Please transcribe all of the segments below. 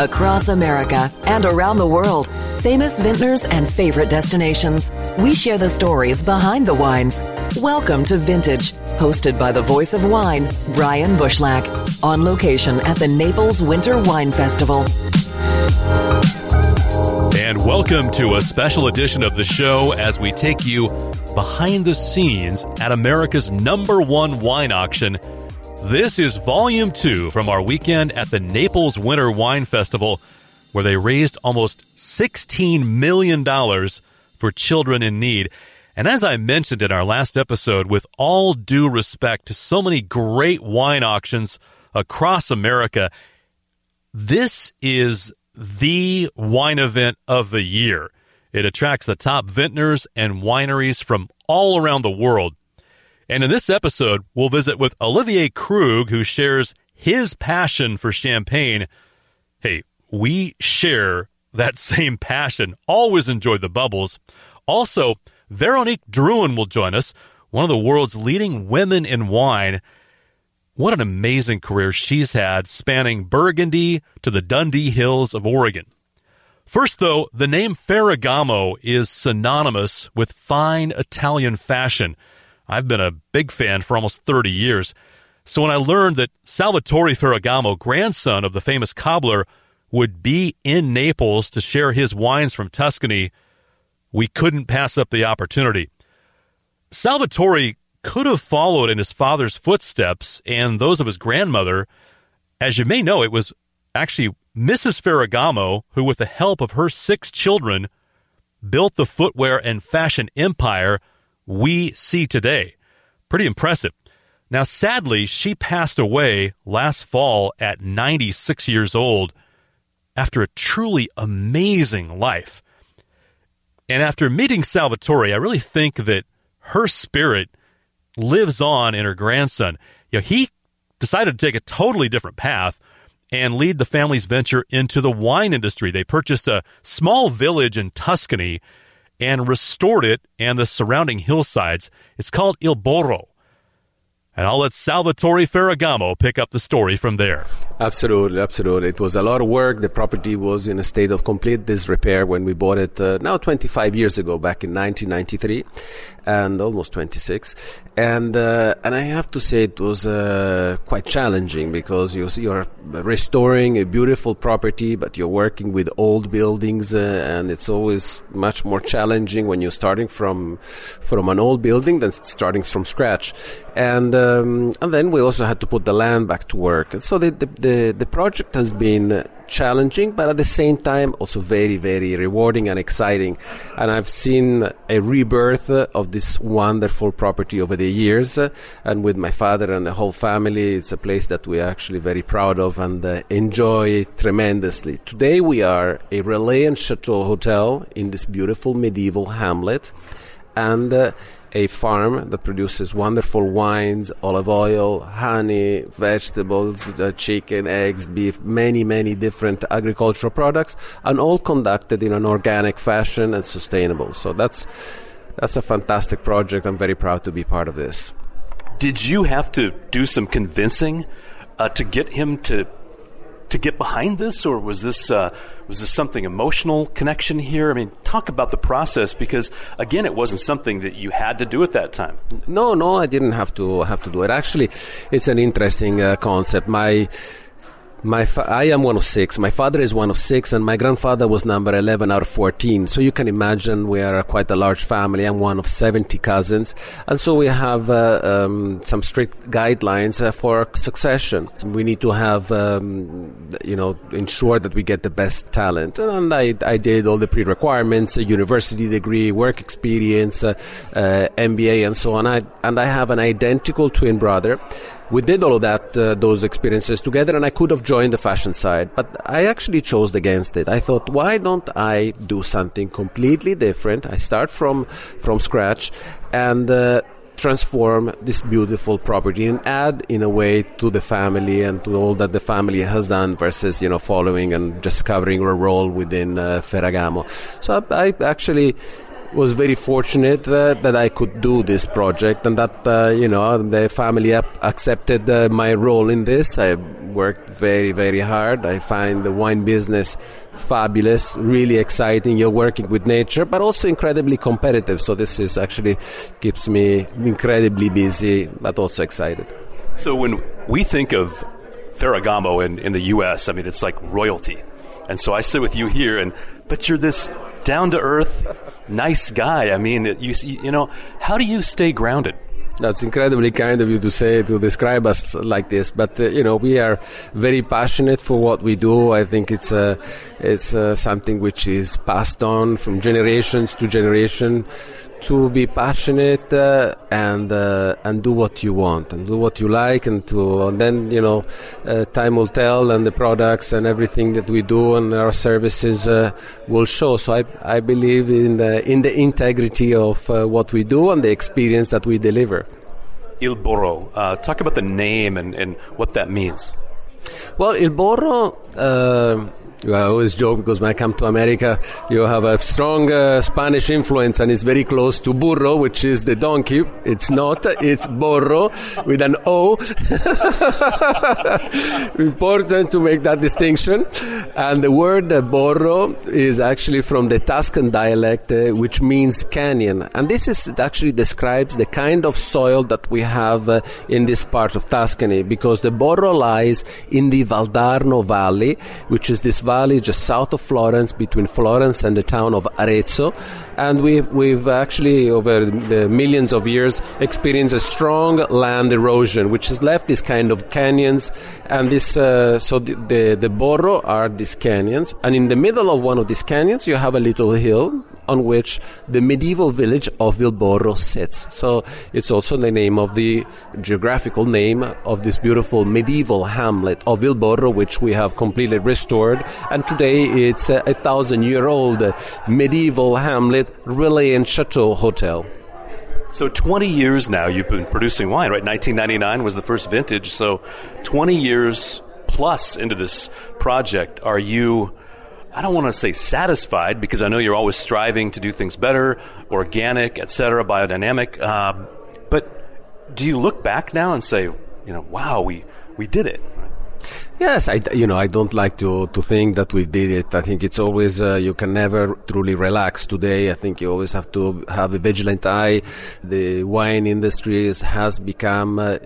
Across America and around the world, famous vintners and favorite destinations. We share the stories behind the wines. Welcome to Vintage, hosted by the voice of wine, Brian Bushlack, on location at the Naples Winter Wine Festival. And welcome to a special edition of the show as we take you behind the scenes at America's number one wine auction this is volume two from our weekend at the Naples Winter Wine Festival, where they raised almost $16 million for children in need. And as I mentioned in our last episode, with all due respect to so many great wine auctions across America, this is the wine event of the year. It attracts the top vintners and wineries from all around the world. And in this episode, we'll visit with Olivier Krug, who shares his passion for champagne. Hey, we share that same passion. Always enjoy the bubbles. Also, Veronique Drouhin will join us, one of the world's leading women in wine. What an amazing career she's had, spanning Burgundy to the Dundee Hills of Oregon. First, though, the name Ferragamo is synonymous with fine Italian fashion. I've been a big fan for almost 30 years. So when I learned that Salvatore Ferragamo, grandson of the famous cobbler, would be in Naples to share his wines from Tuscany, we couldn't pass up the opportunity. Salvatore could have followed in his father's footsteps and those of his grandmother. As you may know, it was actually Mrs. Ferragamo who, with the help of her six children, built the footwear and fashion empire we see today. Pretty impressive. Now, sadly, she passed away last fall at 96 years old after a truly amazing life. And after meeting Salvatore, I really think that her spirit lives on in her grandson. You know, he decided to take a totally different path and lead the family's venture into the wine industry. They purchased a small village in Tuscany and restored it and the surrounding hillsides. It's called Il Borro. And I'll let Salvatore Ferragamo pick up the story from there. Absolutely, absolutely. It was a lot of work. The property was in a state of complete disrepair when we bought it uh, now 25 years ago, back in 1993, and almost 26. And uh, and I have to say it was uh, quite challenging because you you're restoring a beautiful property, but you're working with old buildings, uh, and it's always much more challenging when you're starting from from an old building than starting from scratch. And um, and then we also had to put the land back to work. And so the, the, the, the project has been challenging, but at the same time also very, very rewarding and exciting. And I've seen a rebirth of this wonderful property over the years. And with my father and the whole family, it's a place that we're actually very proud of and uh, enjoy tremendously. Today we are a Relais and Chateau hotel in this beautiful medieval hamlet. And uh, a farm that produces wonderful wines, olive oil, honey, vegetables, uh, chicken, eggs, beef, many, many different agricultural products, and all conducted in an organic fashion and sustainable. So that's that's a fantastic project. I'm very proud to be part of this. Did you have to do some convincing uh, to get him to to get behind this, or was this uh, was this something emotional connection here? I mean, talk about the process because again, it wasn't something that you had to do at that time. No, no, I didn't have to have to do it. Actually, it's an interesting uh, concept. My my fa- I am one of six. My father is one of six, and my grandfather was number 11 out of 14. So you can imagine we are quite a large family. I'm one of 70 cousins. And so we have uh, um, some strict guidelines uh, for succession. We need to have, um, you know, ensure that we get the best talent. And I, I did all the pre requirements a university degree, work experience, uh, uh MBA, and so on. I, and I have an identical twin brother we did all of that, uh, those experiences together, and I could have joined the fashion side, but I actually chose against it. I thought, why don't I do something completely different? I start from from scratch and. Uh, transform this beautiful property and add in a way to the family and to all that the family has done versus you know following and just covering a role within uh, Ferragamo. So I, I actually was very fortunate that I could do this project and that uh, you know the family ap- accepted uh, my role in this. I worked very very hard. I find the wine business fabulous, really exciting. You're working with nature, but also incredibly competitive. So this is actually keeps me incredibly busy, but also excited. So when we think of Ferragamo in, in the U.S., I mean it's like royalty. And so I sit with you here, and but you're this down to earth, nice guy. I mean, you see, you know, how do you stay grounded? That's incredibly kind of you to say to describe us like this, but uh, you know we are very passionate for what we do. I think it's uh, it's uh, something which is passed on from generations to generation to be passionate uh, and uh, and do what you want and do what you like and to and then you know uh, time will tell and the products and everything that we do and our services uh, will show. So I, I believe in the in the integrity of uh, what we do and the experience that we deliver. Il Borro uh, talk about the name and, and what that means. Well Il Borro I always joke because when I come to America, you have a strong uh, Spanish influence and it's very close to burro, which is the donkey. It's not, it's borro with an O. Important to make that distinction. And the word uh, borro is actually from the Tuscan dialect, uh, which means canyon. And this is actually describes the kind of soil that we have uh, in this part of Tuscany because the borro lies in the Valdarno Valley, which is this valley just south of Florence, between Florence and the town of Arezzo. And we've, we've actually, over the millions of years, experienced a strong land erosion, which has left these kind of canyons. And this, uh, so the, the, the Borro are these canyons. And in the middle of one of these canyons, you have a little hill on which the medieval village of Il Borro sits. So it's also the name of the geographical name of this beautiful medieval hamlet of Il Borro, which we have completely restored. And today it's a, a thousand year old medieval hamlet, Relais and Chateau Hotel. So 20 years now you've been producing wine, right? 1999 was the first vintage. So 20 years plus into this project, are you I don't want to say satisfied because I know you're always striving to do things better, organic, etc., biodynamic. Uh, but do you look back now and say, you know, wow, we we did it? Yes, I you know I don't like to to think that we did it. I think it's always uh, you can never truly relax. Today, I think you always have to have a vigilant eye. The wine industry has become. Uh,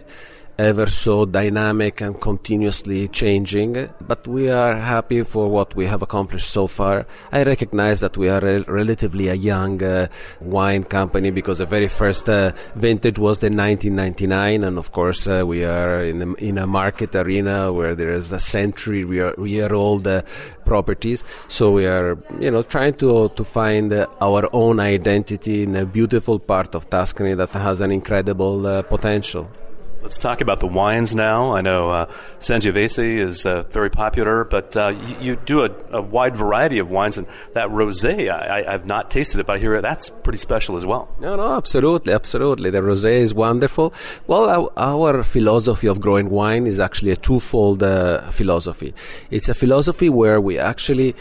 ever so dynamic and continuously changing, but we are happy for what we have accomplished so far. I recognize that we are relatively a young uh, wine company because the very first uh, vintage was the 1999, and of course uh, we are in a, in a market arena where there is a century year old uh, properties. So we are, you know, trying to to find uh, our own identity in a beautiful part of Tuscany that has an incredible uh, potential. Let's talk about the wines now. I know uh, Sangiovese is uh, very popular, but uh, you, you, do a, a, wide variety of wines, and that rosé, I, have not tasted it, but I hear that's pretty special as well. No, no, absolutely, absolutely. The rosé is wonderful. Well, our, our, philosophy of growing wine is actually a twofold uh, philosophy. It's a philosophy where we actually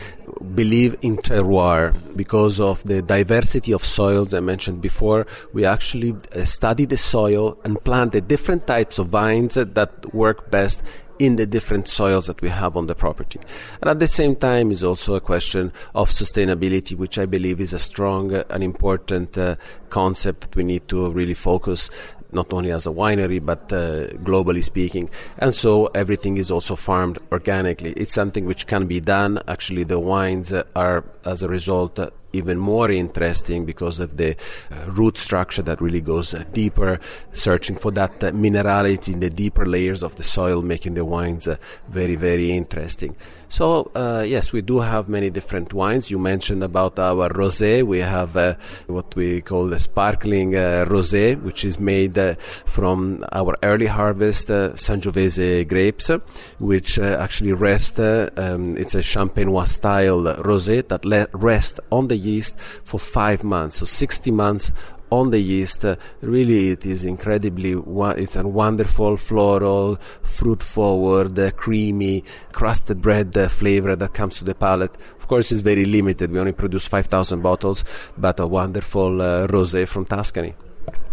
believe in terroir because of the diversity of soils I mentioned before. We actually uh, study the soil and plant the different types of vines that work best in the different soils that we have on the property. And at the same time is also a question of sustainability, which I believe is a strong and important uh, concept that we need to really focus not only as a winery but uh, globally speaking. And so everything is also farmed organically. It's something which can be done. Actually, the wines are, as a result, even more interesting because of the uh, root structure that really goes uh, deeper, searching for that uh, minerality in the deeper layers of the soil, making the wines very, very interesting. So, uh, yes, we do have many different wines. You mentioned about our rosé. We have uh, what we call the sparkling rosé, which is made from our early harvest Sangiovese grapes, which actually rest, um, it's a Champenois style rosé that le- rest on the yeast for five months, so 60 months on the yeast, uh, really it is incredibly, it's a wonderful floral, fruit forward, uh, creamy, crusted bread uh, flavor that comes to the palate. Of course, it's very limited. We only produce 5,000 bottles, but a wonderful uh, rosé from Tuscany.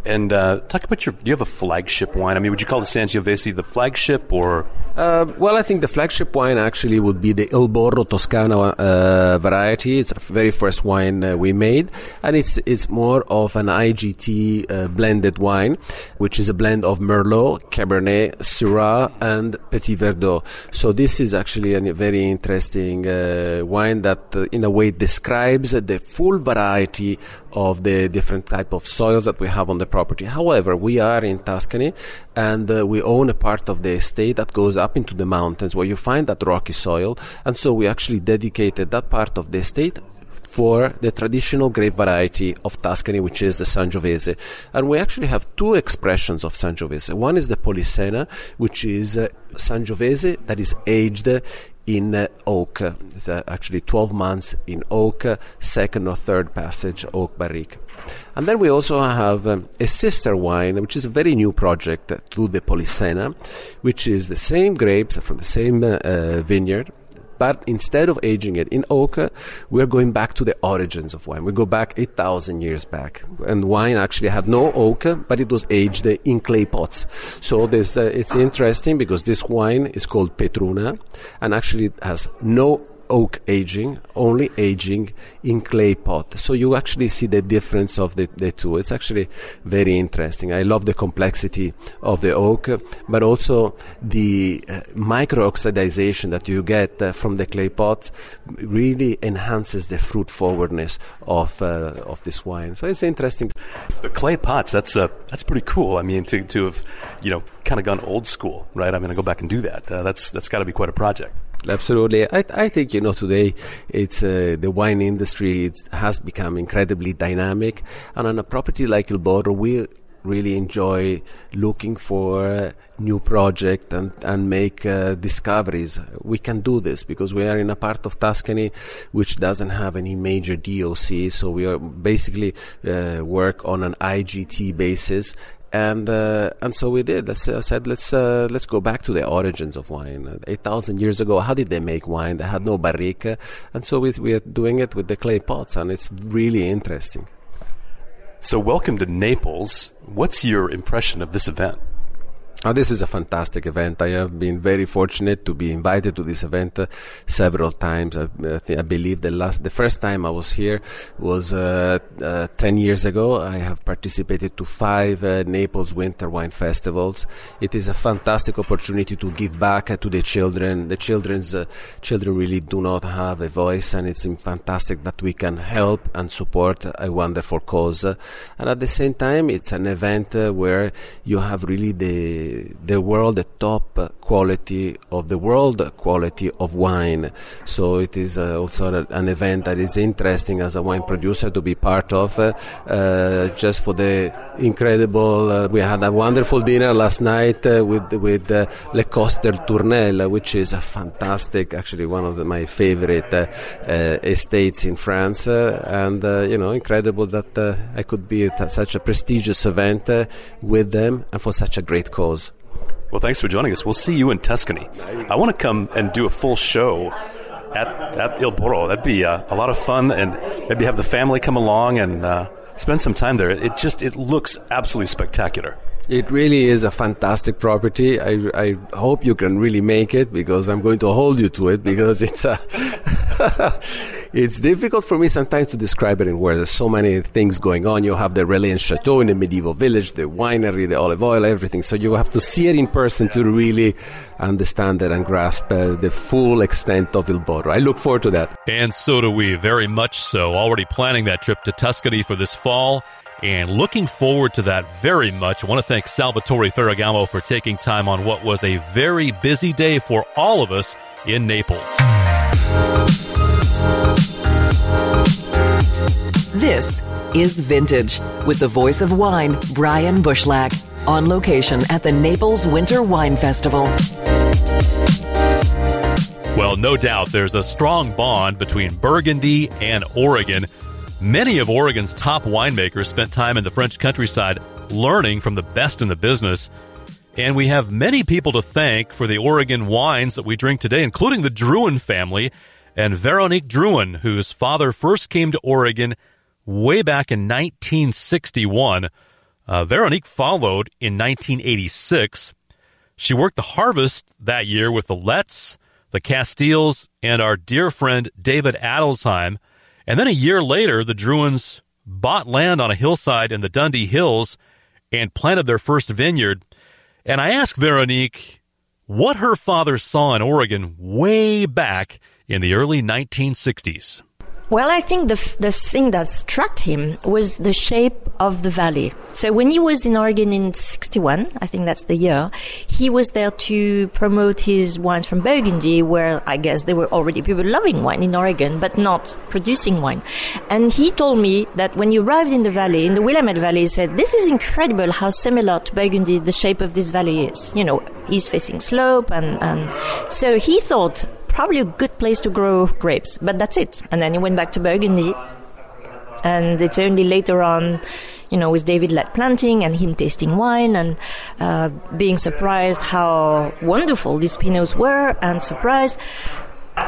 And uh, talk about your. Do you have a flagship wine? I mean, would you call the Sangiovese the flagship, or? Uh, well, I think the flagship wine actually would be the Il Borro Toscana uh, variety. It's the very first wine uh, we made, and it's it's more of an IGT uh, blended wine, which is a blend of Merlot, Cabernet, Syrah, and Petit Verdot. So this is actually a very interesting uh, wine that, in a way, describes the full variety of the different type of soils that we have on the property. However, we are in Tuscany and uh, we own a part of the estate that goes up into the mountains where you find that rocky soil. And so we actually dedicated that part of the estate for the traditional grape variety of Tuscany, which is the Sangiovese. And we actually have two expressions of Sangiovese. One is the Polissena, which is uh, Sangiovese that is aged in uh, oak. It's uh, actually 12 months in oak, second or third passage oak barrique. And then we also have um, a sister wine, which is a very new project to the Polissena, which is the same grapes from the same vineyard, but instead of aging it in oak, we're going back to the origins of wine. We go back 8,000 years back. And wine actually had no oak, but it was aged in clay pots. So this, uh, it's interesting because this wine is called Petruna and actually it has no oak aging, only aging in clay pot. So you actually see the difference of the, the two. It's actually very interesting. I love the complexity of the oak, but also the uh, micro oxidization that you get uh, from the clay pot really enhances the fruit forwardness of uh, of this wine. So it's interesting. The clay pots, that's uh, that's pretty cool. I mean, to to have you know kind of gone old school, right? I'm going to go back and do that. Uh, that's that's got to be quite a project. Absolutely, I, I think you know today it's uh, the wine industry it has become incredibly dynamic, and on a property like Il Borro, we really enjoy looking for new project and and make uh, discoveries. We can do this because we are in a part of Tuscany which doesn't have any major DOC, so we are basically uh, work on an IGT basis and uh, and so we did. Let's, uh, said let's uh, let's go back to the origins of wine. Eight thousand years ago, how did they make wine? They had no barrique, and so we we are doing it with the clay pots, and it's really interesting. So, welcome to Naples. What's your impression of this event? Oh, this is a fantastic event. I have been very fortunate to be invited to this event uh, several times. I, I, believe the last, the first time I was here was uh, uh, ten years ago. I have participated to five uh, Naples Winter Wine Festivals. It is a fantastic opportunity to give back uh, to the children. The children's uh, children really do not have a voice, and it's fantastic that we can help and support a wonderful cause. and at the same time, it's an event where you have really the the world, the top quality of the world quality of wine. So it is uh, also an event that is interesting as a wine producer to be part of. Uh, uh just for the incredible, uh, we had a wonderful dinner last night uh, with with Le Coster Tournelle, which is a fantastic, actually one of the, my favorite estates in France, and you know, incredible that I could be at such a prestigious event with them and for such a great cause. Well, thanks for joining us. We'll see you in Tuscany. I want to come and do a full show at, at Il Borro. That'd be uh, a lot of fun, and maybe have the family come along and uh, spend some time there. It just it looks absolutely spectacular. It really is a fantastic property. I, I hope you can really make it because I'm going to hold you to it because it's a it's difficult for me sometimes to describe it in words. There's so many things going on. You have the Relais Chateau in the medieval village, the winery, the olive oil, everything. So you have to see it in person to really understand it and grasp uh, the full extent of Il Borro. I look forward to that. And so do we, very much so. Already planning that trip to Tuscany for this fall and looking forward to that very much. I want to thank Salvatore Ferragamo for taking time on what was a very busy day for all of us in Naples. This is Vintage with the voice of wine, Brian Bushlach, on location at the Naples Winter Wine Festival. Well, no doubt there's a strong bond between Burgundy and Oregon Many of Oregon's top winemakers spent time in the French countryside learning from the best in the business. And we have many people to thank for the Oregon wines that we drink today, including the Drouhin family and Veronique Drouhin, whose father first came to Oregon way back in 1961. Uh, Veronique followed in 1986. She worked the harvest that year with the Letts, the Casteels, and our dear friend David Adelsheim. And then a year later, the Drouhins bought land on a hillside in the Dundee Hills and planted their first vineyard. And I asked Veronique what her father saw in Oregon way back in the early 1960s. Well, I think the, the thing that struck him was the shape of the valley. So when he was in Oregon in 61, I think that's the year, he was there to promote his wines from Burgundy, where I guess there were already people loving wine in Oregon, but not producing wine. And he told me that when he arrived in the valley, in the Willamette Valley, he said, this is incredible how similar to Burgundy the shape of this valley is. You know, east facing slope and, and so he thought probably a good place to grow grapes, but that's it. And then he went back to Burgundy. And it's only later on, you know, with David Lett planting and him tasting wine and uh, being surprised how wonderful these Pinots were and surprised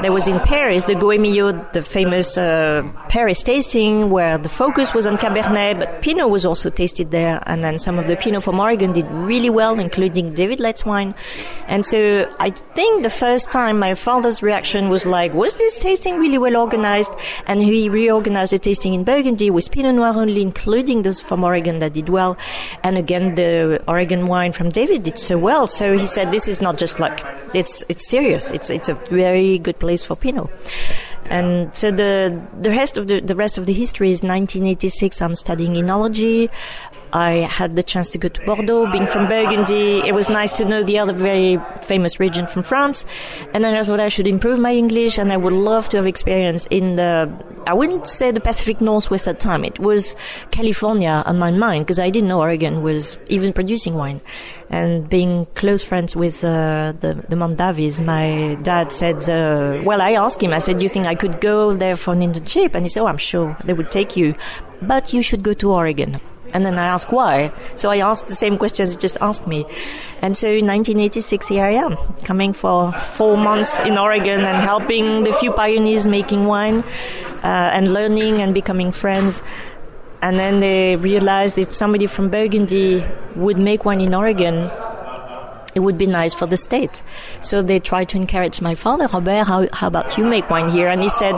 there was in Paris the Gault-Millau, the famous uh, Paris tasting, where the focus was on Cabernet, but Pinot was also tasted there. And then some of the Pinot from Oregon did really well, including David Lett's wine. And so I think the first time my father's reaction was like, was this tasting really well organized? And he reorganized the tasting in Burgundy with Pinot Noir only, including those from Oregon that did well. And again, the Oregon wine from David did so well. So he said, this is not just luck. It's, it's serious. It's, it's a very good place for Pinot. And so the the rest of the the rest of the history is 1986. I'm studying enology. I had the chance to go to Bordeaux, being from Burgundy. It was nice to know the other very famous region from France. And then I thought I should improve my English and I would love to have experience in the, I wouldn't say the Pacific Northwest at the time. It was California on my mind because I didn't know Oregon was even producing wine. And being close friends with uh, the, the Mondavis, my dad said, uh, well, I asked him, I said, do you think I could go there for an internship? And he said, oh, I'm sure they would take you, but you should go to Oregon. And then I asked why. So I asked the same questions you just asked me. And so in 1986, here I am, coming for four months in Oregon and helping the few pioneers making wine uh, and learning and becoming friends. And then they realized if somebody from Burgundy would make wine in Oregon, it would be nice for the state. So they tried to encourage my father, Robert, how, how about you make wine here? And he said,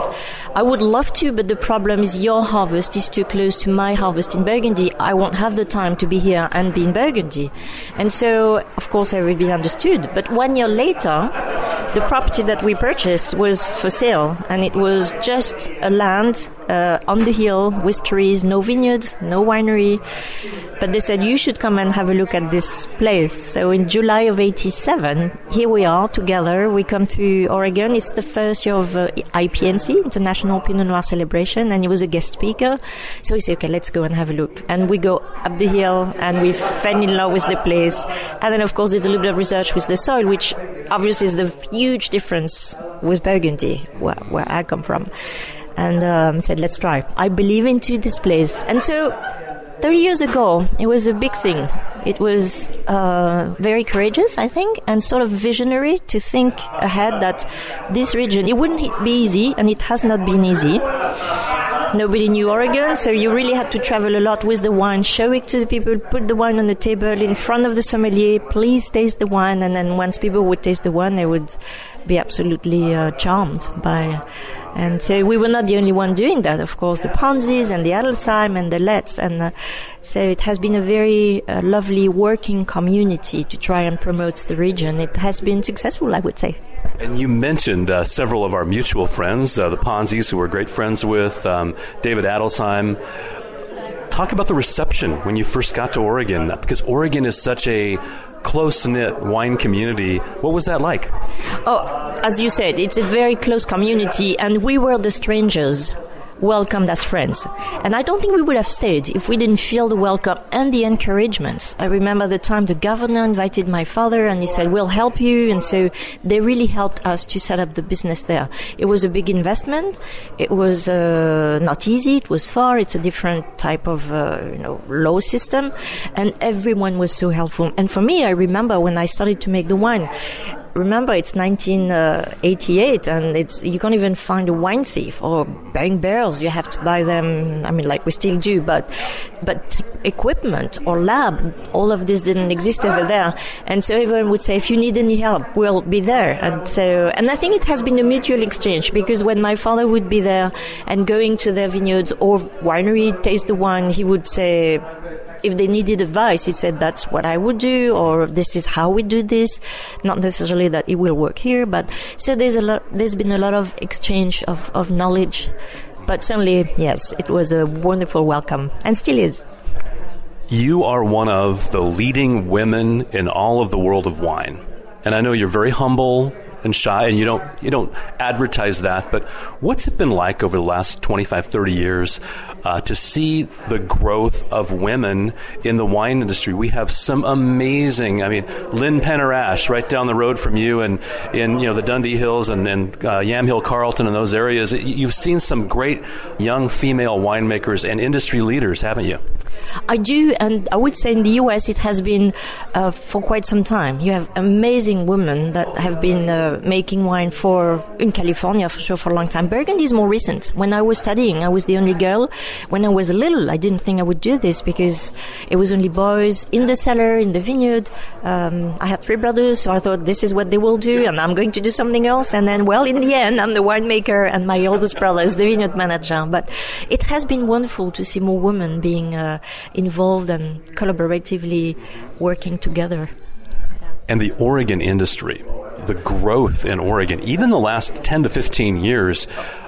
I would love to, but the problem is your harvest is too close to my harvest in Burgundy. I won't have the time to be here and be in Burgundy. And so, of course, everybody understood. But one year later, the property that we purchased was for sale, and it was just a land uh, on the hill with trees, no vineyard, no winery. But they said you should come and have a look at this place. So in July of '87, here we are together. We come to Oregon. It's the first year of uh, IPNC, International Pinot Noir Celebration, and he was a guest speaker. So he said, "Okay, let's go and have a look." And we go up the hill, and we fell in love with the place. And then, of course, did a little bit of research with the soil, which obviously is the huge difference with Burgundy, where, where I come from. And um, said, let's try. I believe into this place. And so 30 years ago, it was a big thing. It was uh, very courageous, I think, and sort of visionary to think ahead that this region, it wouldn't be easy, and it has not been easy. Nobody knew Oregon, so you really had to travel a lot with the wine, show it to the people, put the wine on the table in front of the sommelier, please taste the wine, and then once people would taste the wine, they would be absolutely uh, charmed by. And so we were not the only one doing that. Of course, the Ponzis and the Adelsheim and the Letts, and uh, so it has been a very uh, lovely working community to try and promote the region. It has been successful, I would say. And you mentioned uh, several of our mutual friends, uh, the Ponzis, who we're great friends with, um, David Adelsheim. Talk about the reception when you first got to Oregon, because Oregon is such a close knit wine community. What was that like? Oh, as you said, it's a very close community, and we were the strangers. Welcomed as friends. And I don't think we would have stayed if we didn't feel the welcome and the encouragement. I remember the time the governor invited my father and he said, we'll help you. And so they really helped us to set up the business there. It was a big investment. It was uh, not easy. It was far. It's a different type of, uh, you know, law system. And everyone was so helpful. And for me, I remember when I started to make the wine, remember it's 1988 and it's you can't even find a wine thief or buying barrels. You have to buy them i mean like we still do but but equipment or lab all of this didn't exist over there. And so everyone would say if you need any help we'll be there. And so and i think it has been a mutual exchange because when my father would be there and going to their vineyards or winery taste the wine he would say if they needed advice, he said that's what I would do, or this is how we do this. Not necessarily that it will work here, but so there's a lot. There's been a lot of exchange of, of knowledge, but certainly yes, it was a wonderful welcome, and still is. You are one of the leading women in all of the world of wine. And I know you're very humble and shy and you don't you don't advertise that but what's it been like over the last 25 30 years uh, to see the growth of women in the wine industry? We have some amazing I mean Lynn Penner-Ash right down the road from you and in you know the Dundee Hills and, and uh, Yamhill Carlton and those areas. You've seen some great young female winemakers and industry leaders haven't you I do, and I would say in the US it has been uh, for quite some time. You have amazing women that have been uh, making wine for in California for sure for a long time. Burgundy is more recent. When I was studying, I was the only girl. When I was little, I didn't think I would do this because it was only boys in the cellar, in the vineyard. Um, I had three brothers, so I thought this is what they will do, and I'm going to do something else. And then, well, in the end, I'm the winemaker, and my oldest brother is the vineyard manager. But it has been wonderful to see more women being uh, involved and collaboratively working together. And the Oregon industry, the growth in Oregon, even the last 10 to 15 years,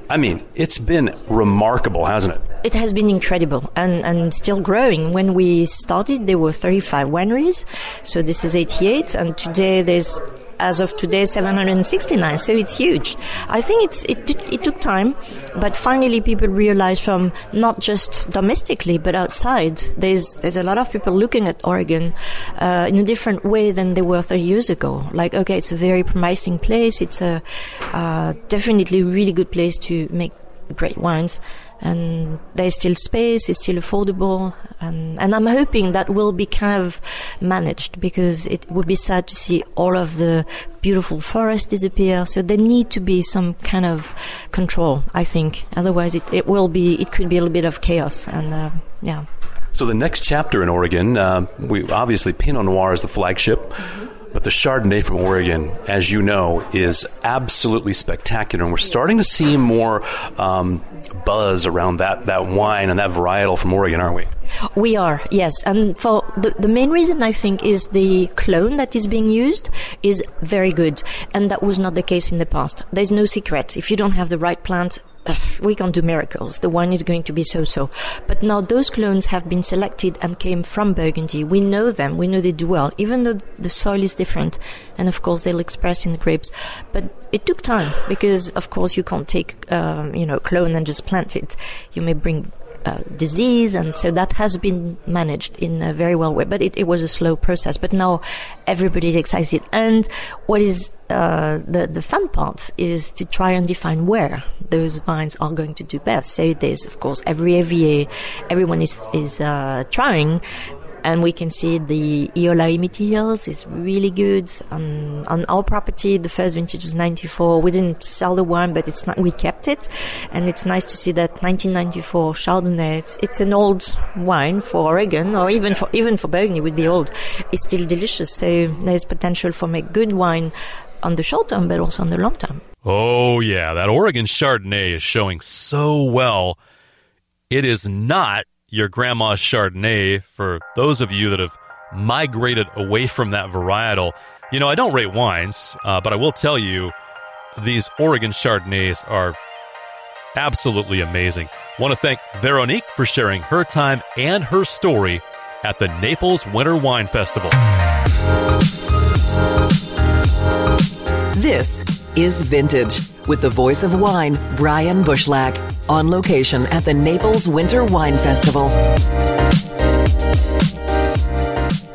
I mean, it's been remarkable, hasn't it? It has been incredible and, and still growing. When we started, there were 35 wineries. So this is 88, and today there's as of today 769 so it's huge. I think it's it, it took time but finally people realized from not just domestically but outside there's there's a lot of people looking at oregon uh, in a different way than they were 30 years ago. Like okay it's a very promising place. It's a uh, definitely really good place to make great wines and there's still space, it's still affordable, and, and I'm hoping that will be kind of managed because it would be sad to see all of the beautiful forests disappear. So there need to be some kind of control, I think. Otherwise, it, it will be, it could be a little bit of chaos, and uh, yeah. So the next chapter in Oregon, uh, we obviously Pinot Noir is the flagship. Mm-hmm. But the Chardonnay from Oregon, as you know, is absolutely spectacular. And we're starting to see more um, buzz around that, that wine and that varietal from Oregon, aren't we? We are, yes. And for the, the main reason I think is the clone that is being used is very good. And that was not the case in the past. There's no secret. If you don't have the right plant, we can't do miracles. The wine is going to be so-so. But now those clones have been selected and came from Burgundy. We know them. We know they do well, even though the soil is different. And of course, they'll express in the grapes. But it took time because, of course, you can't take, um, you know, clone and just plant it. You may bring uh, disease, and so that has been managed in a very well way. But it, it was a slow process. But now everybody is excited. And what is uh, the the fun part is to try and define where those vines are going to do best. So there's of course every every everyone is is uh, trying and we can see the Eola Amity Hills is really good. On, on our property, the first vintage was 94. We didn't sell the wine, but it's not, we kept it. And it's nice to see that 1994 Chardonnay, it's, it's an old wine for Oregon, or even for, even for Burgundy would be old. It's still delicious. So there's potential for make good wine on the short term, but also on the long term. Oh, yeah. That Oregon Chardonnay is showing so well. It is not your grandma's Chardonnay for those of you that have migrated away from that varietal. You know, I don't rate wines, uh, but I will tell you these Oregon Chardonnays are absolutely amazing. Want to thank Veronique for sharing her time and her story at the Naples Winter Wine Festival. This is Vintage with the voice of wine, Brian Bushlach. on location at the Naples Winter Wine Festival.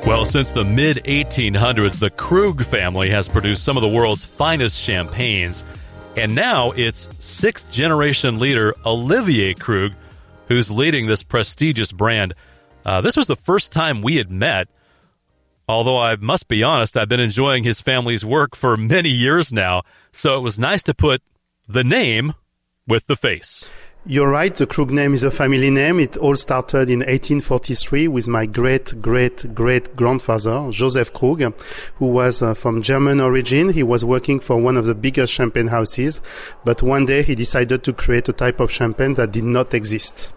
Well, since the mid 1800s, the Krug family has produced some of the world's finest champagnes. And now it's sixth generation leader Olivier Krug who's leading this prestigious brand. Uh, this was the first time we had met, although I must be honest, I've been enjoying his family's work for many years now, so it was nice to put the name with the face. You're right. The Krug name is a family name. It all started in 1843 with my great great great grandfather, Joseph Krug, who was uh, from German origin. He was working for one of the biggest champagne houses, but one day he decided to create a type of champagne that did not exist.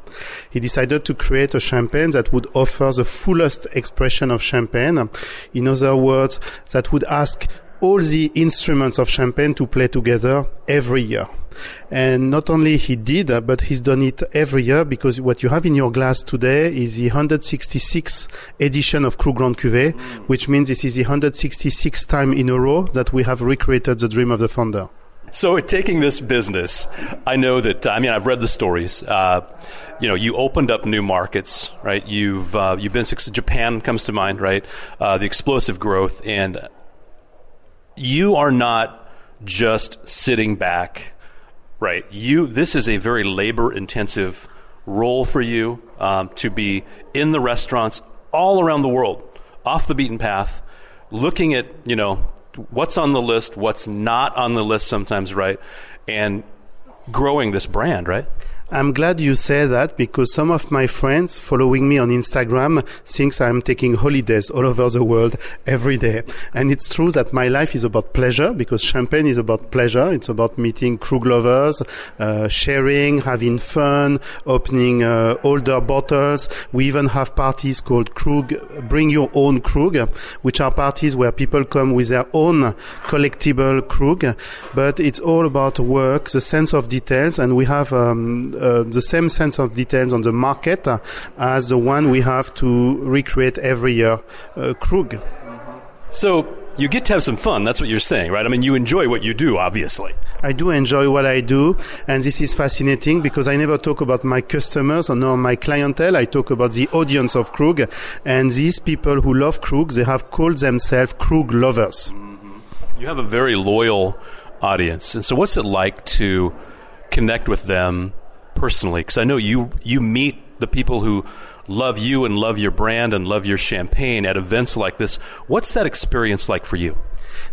He decided to create a champagne that would offer the fullest expression of champagne. In other words, that would ask all the instruments of champagne to play together every year. And not only he did, uh, but he's done it every year because what you have in your glass today is the 166th edition of Krug Grand Cuvée, mm. which means this is the 166th time in a row that we have recreated the dream of the founder. So, taking this business, I know that I mean I've read the stories. Uh, you know, you opened up new markets, right? You've uh, you've been successful. Japan comes to mind, right? Uh, the explosive growth, and you are not just sitting back Right. You. This is a very labor-intensive role for you um, to be in the restaurants all around the world, off the beaten path, looking at you know what's on the list, what's not on the list sometimes, right, and growing this brand, right. I'm glad you say that because some of my friends following me on Instagram thinks I'm taking holidays all over the world every day. And it's true that my life is about pleasure because champagne is about pleasure. It's about meeting Krug lovers, uh, sharing, having fun, opening uh, older bottles. We even have parties called Krug, bring your own Krug, which are parties where people come with their own collectible Krug. But it's all about work, the sense of details, and we have um, uh, the same sense of details on the market uh, as the one we have to recreate every year, uh, Krug. So you get to have some fun. That's what you're saying, right? I mean, you enjoy what you do, obviously. I do enjoy what I do, and this is fascinating because I never talk about my customers or nor my clientele. I talk about the audience of Krug, and these people who love Krug, they have called themselves Krug lovers. Mm-hmm. You have a very loyal audience, and so what's it like to connect with them personally? Because I know you you meet the people who love you and love your brand and love your champagne at events like this. What's that experience like for you?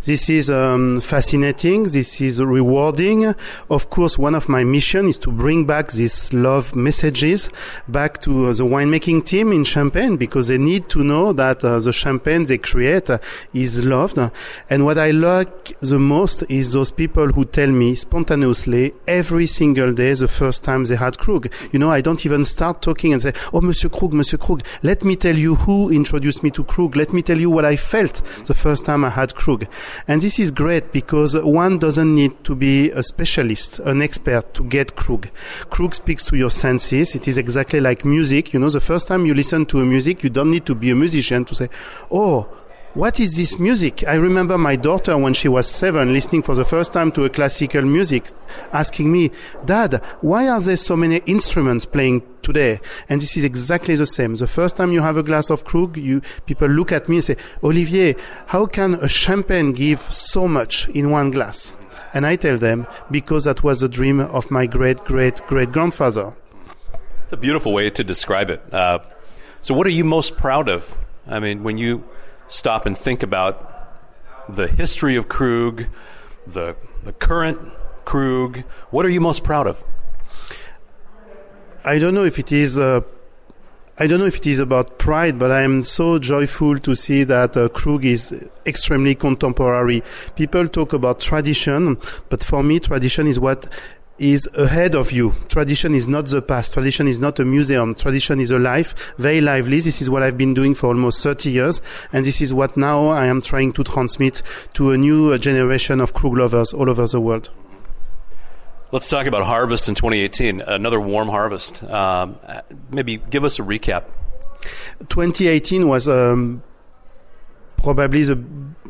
This is um, fascinating. This is rewarding. Of course, one of my mission is to bring back these love messages back to uh, the winemaking team in Champagne because they need to know that uh, the champagne they create uh, is loved. And what I like the most is those people who tell me spontaneously every single day the first time they had Krug. You know, I don't even start talking and say, "Oh, Monsieur Krug, Monsieur Krug, let me tell you who introduced me to Krug. Let me tell you what I felt the first time I had Krug." And this is great because one doesn't need to be a specialist, an expert to get Krug. Krug speaks to your senses. It is exactly like music. You know, the first time you listen to a music, you don't need to be a musician to say, oh, what is this music? I remember my daughter when she was seven listening for the first time to a classical music, asking me, Dad, why are there so many instruments playing today? And this is exactly the same. The first time you have a glass of Krug, you, people look at me and say, Olivier, how can a champagne give so much in one glass? And I tell them, because that was the dream of my great, great, great grandfather. It's a beautiful way to describe it. Uh, so what are you most proud of? I mean, when you, stop and think about the history of Krug, the, the current Krug. What are you most proud of? I don't know if it is. Uh, I don't know if it is about pride, but I am so joyful to see that uh, Krug is extremely contemporary. People talk about tradition, but for me, tradition is what is ahead of you. Tradition is not the past. Tradition is not a museum. Tradition is a life, very lively. This is what I've been doing for almost 30 years. And this is what now I am trying to transmit to a new generation of Krug lovers all over the world. Let's talk about harvest in 2018. Another warm harvest. Um, maybe give us a recap. 2018 was um, probably the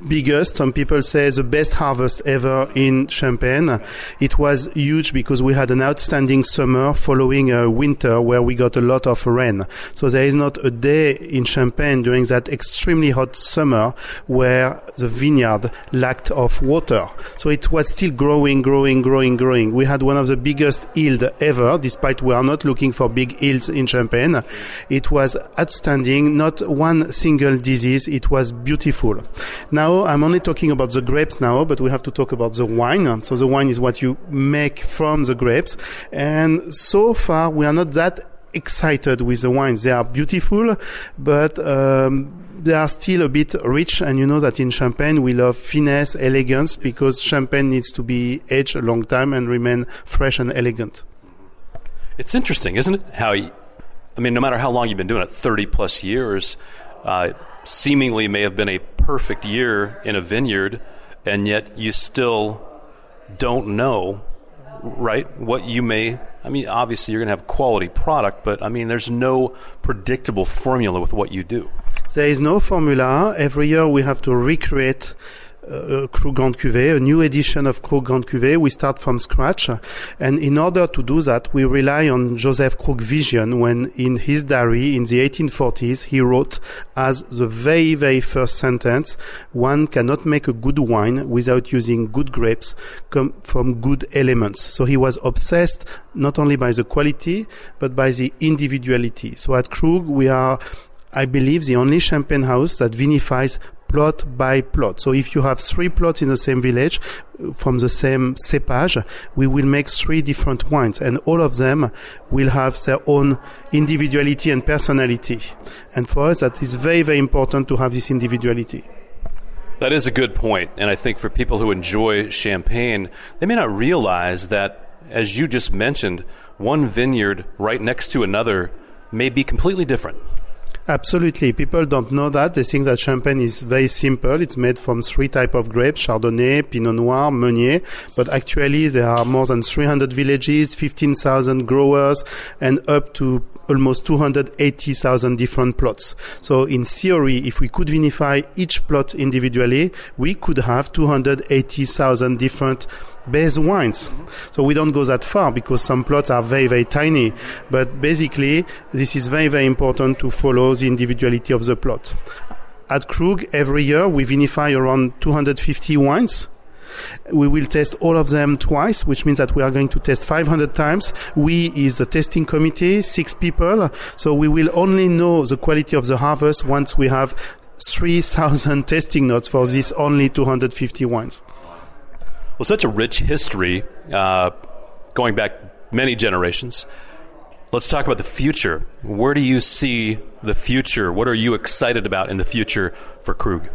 biggest. Some people say the best harvest ever in Champagne. It was huge because we had an outstanding summer following a winter where we got a lot of rain. So there is not a day in Champagne during that extremely hot summer where the vineyard lacked of water. So it was still growing, growing, growing, growing. We had one of the biggest yield ever, despite we are not looking for big yields in Champagne. It was outstanding, not one single disease. It was beautiful. Now now I'm only talking about the grapes now, but we have to talk about the wine. So the wine is what you make from the grapes. And so far we are not that excited with the wines. They are beautiful, but um, they are still a bit rich. And you know that in Champagne we love finesse, elegance, because Champagne needs to be aged a long time and remain fresh and elegant. It's interesting, isn't it? How, you, I mean, no matter how long you've been doing it, 30 plus years, uh, seemingly may have been a perfect year in a vineyard, and yet you still don't know, right, what you may. I mean, obviously, you're going to have quality product, but I mean, there's no predictable formula with what you do. There is no formula. Every year we have to recreate uh, Krug Grand Cuvée, a new edition of Krug Grand Cuvée. We start from scratch. And in order to do that, we rely on Joseph Krug vision when in his diary in the 1840s, he wrote as the very, very first sentence, one cannot make a good wine without using good grapes come from good elements. So he was obsessed not only by the quality, but by the individuality. So at Krug, we are I believe the only champagne house that vinifies plot by plot. So if you have three plots in the same village from the same cepage, we will make three different wines and all of them will have their own individuality and personality. And for us, that is very, very important to have this individuality. That is a good point. And I think for people who enjoy champagne, they may not realize that, as you just mentioned, one vineyard right next to another may be completely different. Absolutely. People don't know that. They think that champagne is very simple. It's made from three type of grapes, Chardonnay, Pinot Noir, Meunier. But actually there are more than 300 villages, 15,000 growers and up to almost 280,000 different plots. So in theory, if we could vinify each plot individually, we could have 280,000 different base wines. So we don't go that far because some plots are very, very tiny. But basically, this is very, very important to follow the individuality of the plot. At Krug, every year we vinify around 250 wines. We will test all of them twice, which means that we are going to test 500 times. We is a testing committee, six people. So we will only know the quality of the harvest once we have 3,000 testing notes for these only 250 wines. Well, such a rich history uh, going back many generations. Let's talk about the future. Where do you see the future? What are you excited about in the future for Krug?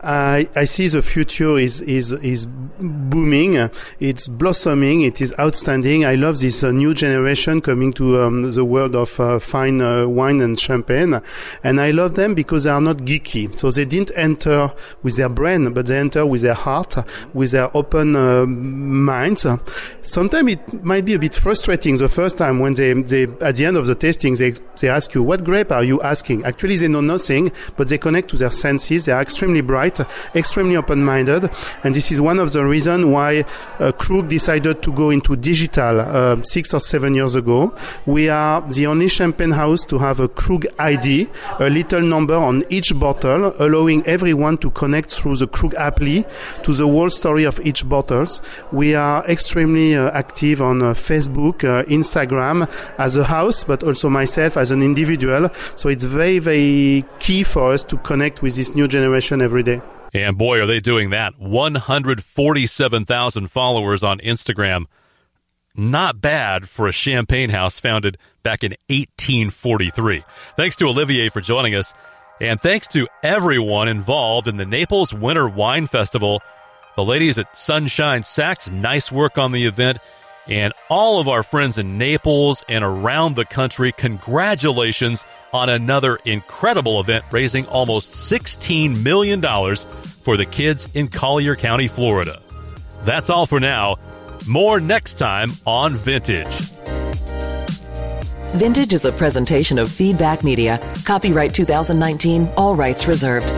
I, I see the future is is is booming. It's blossoming. It is outstanding. I love this uh, new generation coming to um, the world of uh, fine uh, wine and champagne, and I love them because they are not geeky. So they didn't enter with their brain, but they enter with their heart, with their open uh, minds. Sometimes it might be a bit frustrating the first time when they, they at the end of the tasting they they ask you what grape are you asking. Actually, they know nothing, but they connect to their senses. They are extremely bright extremely open-minded, and this is one of the reasons why uh, Krug decided to go into digital uh, six or seven years ago. We are the only champagne house to have a Krug ID, a little number on each bottle, allowing everyone to connect through the Krug appli to the whole story of each bottles. We are extremely uh, active on uh, Facebook, uh, Instagram as a house, but also myself as an individual. So it's very, very key for us to connect with this new generation every day. And boy, are they doing that. 147,000 followers on Instagram. Not bad for a champagne house founded back in 1843. Thanks to Olivier for joining us. And thanks to everyone involved in the Naples Winter Wine Festival. The ladies at Sunshine Sachs, nice work on the event. And all of our friends in Naples and around the country, congratulations on another incredible event raising almost $16 million for the kids in Collier County, Florida. That's all for now. More next time on Vintage. Vintage is a presentation of Feedback Media. Copyright 2019, all rights reserved.